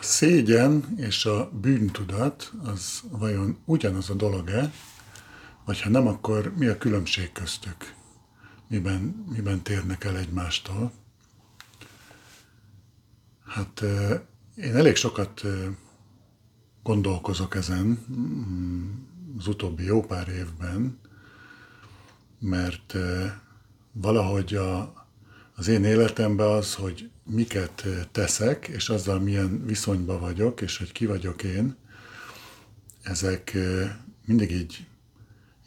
A szégyen és a bűntudat az vajon ugyanaz a dolog-e, vagy ha nem, akkor mi a különbség köztük? Miben, miben térnek el egymástól? Hát én elég sokat gondolkozok ezen mm, az utóbbi jó pár évben, mert valahogy a, az én életemben az, hogy miket teszek, és azzal milyen viszonyban vagyok, és hogy ki vagyok én, ezek mindig így,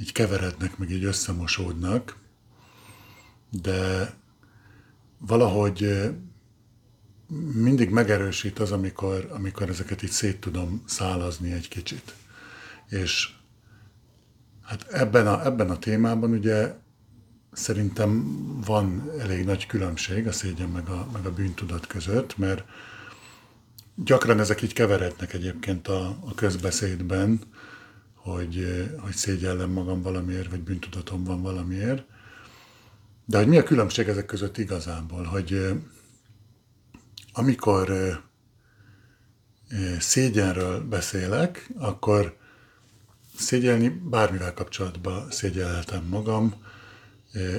így keverednek, meg így összemosódnak, de valahogy mindig megerősít az, amikor, amikor ezeket így szét tudom szálazni egy kicsit. És hát ebben a, ebben a témában ugye szerintem van elég nagy különbség a szégyen meg a, meg a bűntudat között, mert gyakran ezek így keverednek egyébként a, a közbeszédben, hogy, hogy szégyellem magam valamiért, vagy bűntudatom van valamiért. De hogy mi a különbség ezek között igazából, hogy amikor szégyenről beszélek, akkor szégyelni bármivel kapcsolatban szégyelhetem magam,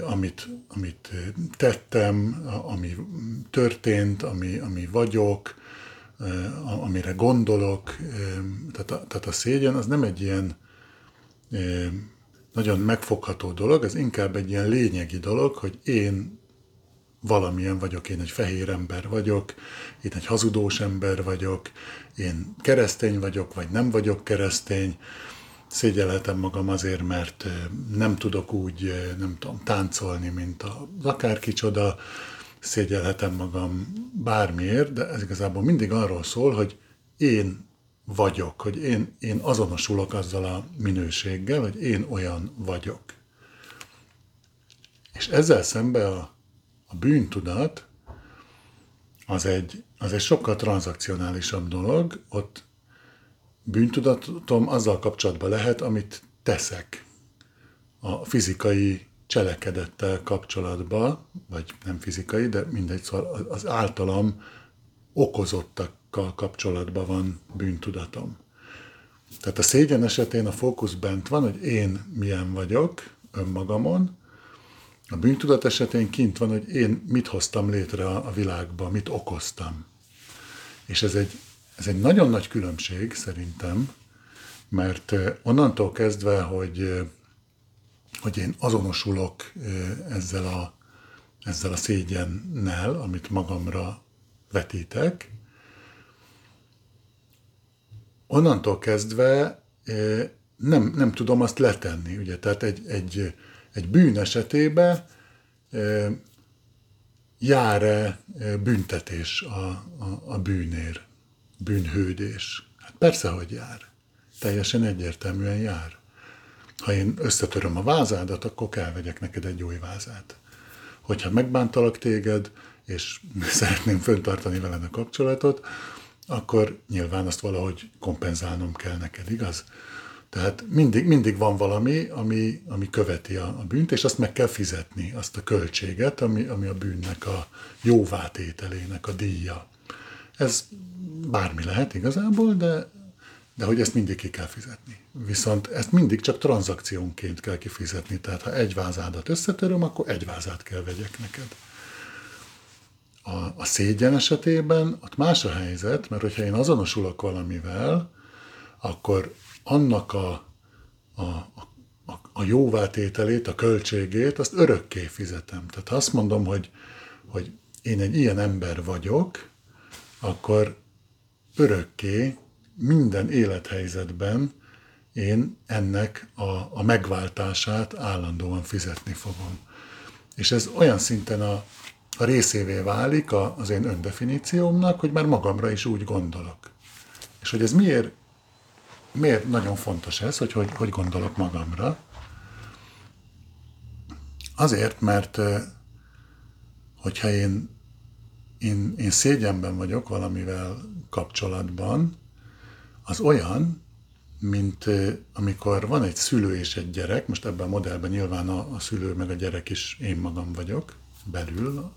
amit, amit tettem, ami történt, ami, ami vagyok, amire gondolok. Tehát a, tehát a szégyen az nem egy ilyen nagyon megfogható dolog, ez inkább egy ilyen lényegi dolog, hogy én valamilyen vagyok, én egy fehér ember vagyok, én egy hazudós ember vagyok, én keresztény vagyok, vagy nem vagyok keresztény, szégyelhetem magam azért, mert nem tudok úgy, nem tudom, táncolni, mint az akárkicsoda, szégyelhetem magam bármiért, de ez igazából mindig arról szól, hogy én vagyok, hogy én, én azonosulok azzal a minőséggel, hogy én olyan vagyok. És ezzel szemben a a bűntudat az egy, az egy sokkal tranzakcionálisabb dolog, ott bűntudatom azzal kapcsolatban lehet, amit teszek a fizikai cselekedettel kapcsolatban, vagy nem fizikai, de mindegy, szóval az általam okozottakkal kapcsolatban van bűntudatom. Tehát a szégyen esetén a fókusz bent van, hogy én milyen vagyok önmagamon, a bűntudat esetén kint van, hogy én mit hoztam létre a világba, mit okoztam. És ez egy, ez egy nagyon nagy különbség szerintem, mert onnantól kezdve, hogy, hogy én azonosulok ezzel a, ezzel a szégyennel, amit magamra vetítek, onnantól kezdve nem, nem tudom azt letenni. Ugye? Tehát egy, egy, egy bűn esetében jár-e büntetés a, a, a bűnér, bűnhődés? Hát persze, hogy jár. Teljesen egyértelműen jár. Ha én összetöröm a vázádat, akkor kell vegyek neked egy új vázát. Hogyha megbántalak téged, és szeretném föntartani veled a kapcsolatot, akkor nyilván azt valahogy kompenzálnom kell neked, igaz? Tehát mindig, mindig van valami, ami, ami követi a, a bűnt, és azt meg kell fizetni, azt a költséget, ami, ami a bűnnek a jóvátételének a díja. Ez bármi lehet igazából, de, de hogy ezt mindig ki kell fizetni. Viszont ezt mindig csak tranzakciónként kell kifizetni. Tehát ha egy vázádat összetöröm, akkor egy vázát kell vegyek neked. A, a szégyen esetében ott más a helyzet, mert hogyha én azonosulok valamivel, akkor annak a, a, a, a jóvátételét, a költségét, azt örökké fizetem. Tehát ha azt mondom, hogy, hogy én egy ilyen ember vagyok, akkor örökké minden élethelyzetben én ennek a, a megváltását állandóan fizetni fogom. És ez olyan szinten a, a részévé válik a, az én öndefiníciómnak, hogy már magamra is úgy gondolok. És hogy ez miért miért nagyon fontos ez, hogy hogy, hogy gondolok magamra? Azért, mert hogyha én, én, én szégyenben vagyok valamivel kapcsolatban, az olyan, mint amikor van egy szülő és egy gyerek, most ebben a modellben nyilván a, a szülő meg a gyerek is én magam vagyok belül,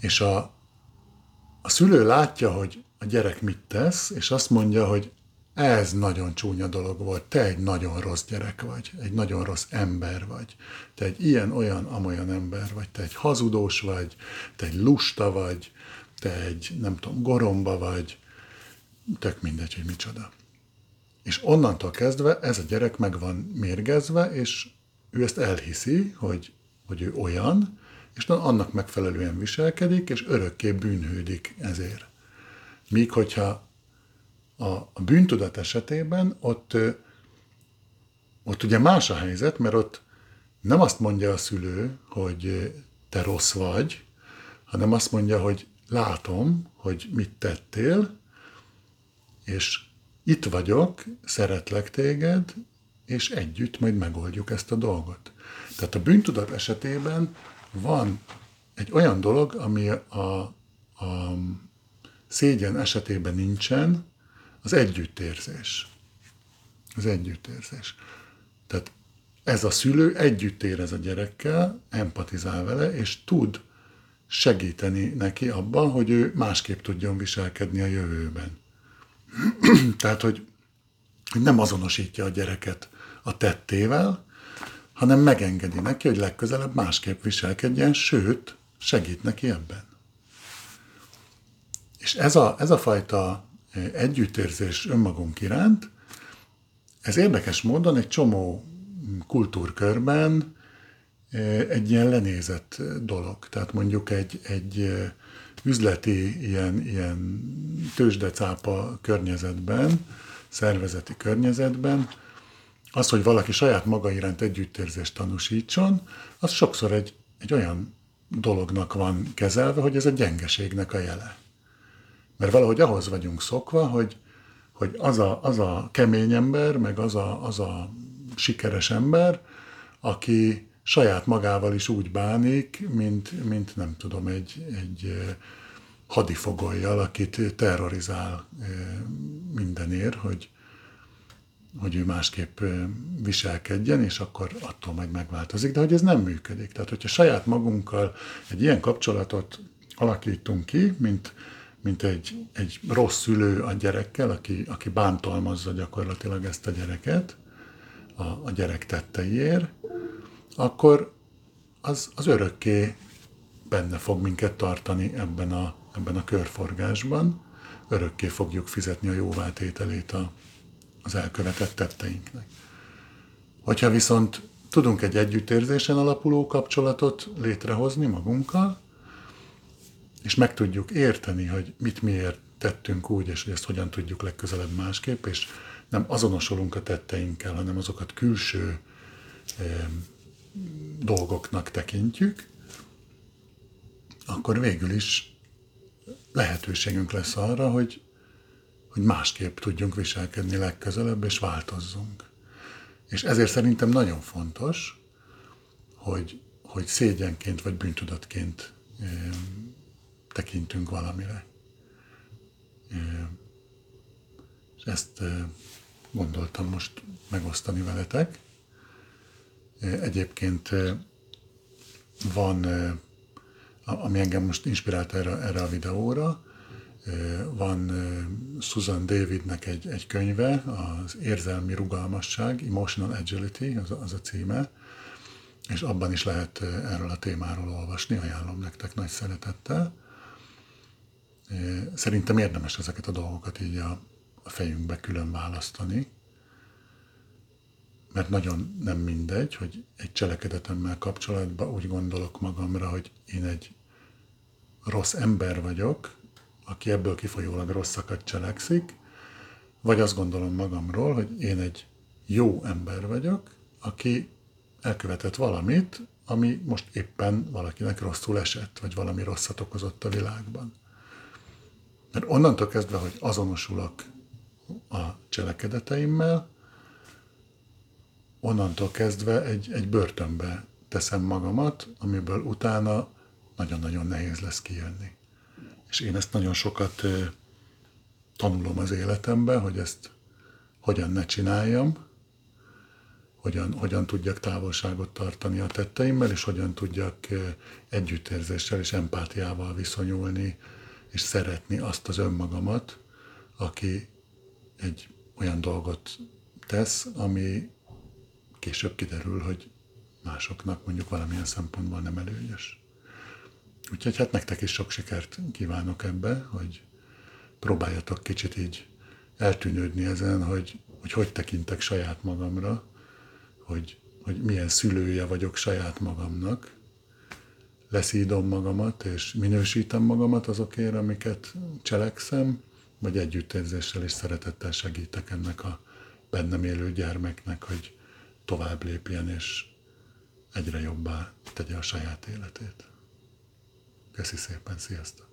és a, a szülő látja, hogy a gyerek mit tesz, és azt mondja, hogy ez nagyon csúnya dolog volt, te egy nagyon rossz gyerek vagy, egy nagyon rossz ember vagy, te egy ilyen, olyan, amolyan ember vagy, te egy hazudós vagy, te egy lusta vagy, te egy, nem tudom, goromba vagy, tök mindegy, hogy micsoda. És onnantól kezdve ez a gyerek meg van mérgezve, és ő ezt elhiszi, hogy, hogy ő olyan, és annak megfelelően viselkedik, és örökké bűnhődik ezért. Míg hogyha a, a bűntudat esetében ott, ott ugye más a helyzet, mert ott nem azt mondja a szülő, hogy te rossz vagy, hanem azt mondja, hogy látom, hogy mit tettél, és itt vagyok, szeretlek téged, és együtt majd megoldjuk ezt a dolgot. Tehát a bűntudat esetében van egy olyan dolog, ami a, a szégyen esetében nincsen, az együttérzés. Az együttérzés. Tehát ez a szülő együtt érez a gyerekkel, empatizál vele, és tud segíteni neki abban, hogy ő másképp tudjon viselkedni a jövőben. Tehát, hogy nem azonosítja a gyereket a tettével, hanem megengedi neki, hogy legközelebb másképp viselkedjen, sőt, segít neki ebben. És ez a, ez a fajta együttérzés önmagunk iránt, ez érdekes módon egy csomó kultúrkörben eh, egy ilyen lenézett dolog. Tehát mondjuk egy, egy eh, üzleti ilyen, ilyen tőzsdecápa környezetben, szervezeti környezetben, az, hogy valaki saját maga iránt együttérzést tanúsítson, az sokszor egy, egy olyan dolognak van kezelve, hogy ez a gyengeségnek a jele. Mert valahogy ahhoz vagyunk szokva, hogy, hogy az, a, az a kemény ember, meg az a, az a sikeres ember, aki saját magával is úgy bánik, mint, mint nem tudom, egy, egy hadifogolyjal, akit terrorizál mindenért, hogy, hogy ő másképp viselkedjen, és akkor attól majd megváltozik, de hogy ez nem működik. Tehát, hogyha saját magunkkal egy ilyen kapcsolatot alakítunk ki, mint, mint egy, egy rossz szülő a gyerekkel, aki, aki bántalmazza gyakorlatilag ezt a gyereket a, a gyerek tetteiért, akkor az, az örökké benne fog minket tartani ebben a, ebben a körforgásban, örökké fogjuk fizetni a jóváltételét a, az elkövetett tetteinknek. Hogyha viszont tudunk egy együttérzésen alapuló kapcsolatot létrehozni magunkkal, és meg tudjuk érteni, hogy mit miért tettünk úgy, és hogy ezt hogyan tudjuk legközelebb másképp, és nem azonosulunk a tetteinkkel, hanem azokat külső eh, dolgoknak tekintjük, akkor végül is lehetőségünk lesz arra, hogy hogy másképp tudjunk viselkedni legközelebb, és változzunk. És ezért szerintem nagyon fontos, hogy, hogy szégyenként vagy bűntudatként e, tekintünk valamire. És ezt gondoltam most megosztani veletek. Egyébként van, ami engem most inspirált erre, erre a videóra, van Susan Davidnek egy, egy könyve, az Érzelmi Rugalmasság, Emotional Agility, az, az a címe, és abban is lehet erről a témáról olvasni, ajánlom nektek nagy szeretettel. Szerintem érdemes ezeket a dolgokat így a, fejünkbe külön választani, mert nagyon nem mindegy, hogy egy cselekedetemmel kapcsolatban úgy gondolok magamra, hogy én egy rossz ember vagyok, aki ebből kifolyólag rosszakat cselekszik, vagy azt gondolom magamról, hogy én egy jó ember vagyok, aki elkövetett valamit, ami most éppen valakinek rosszul esett, vagy valami rosszat okozott a világban. Mert onnantól kezdve, hogy azonosulok a cselekedeteimmel, onnantól kezdve egy, egy börtönbe teszem magamat, amiből utána nagyon-nagyon nehéz lesz kijönni. És én ezt nagyon sokat tanulom az életemben, hogy ezt hogyan ne csináljam, hogyan, hogyan tudjak távolságot tartani a tetteimmel, és hogyan tudjak együttérzéssel és empátiával viszonyulni és szeretni azt az önmagamat, aki egy olyan dolgot tesz, ami később kiderül, hogy másoknak mondjuk valamilyen szempontból nem előnyös. Úgyhogy hát nektek is sok sikert kívánok ebbe, hogy próbáljatok kicsit így eltűnődni ezen, hogy hogy, hogy tekintek saját magamra, hogy, hogy milyen szülője vagyok saját magamnak, leszídom magamat, és minősítem magamat azokért, amiket cselekszem, vagy együttérzéssel és szeretettel segítek ennek a bennem élő gyermeknek, hogy tovább lépjen, és egyre jobbá tegye a saját életét. Köszi szépen, sziasztok!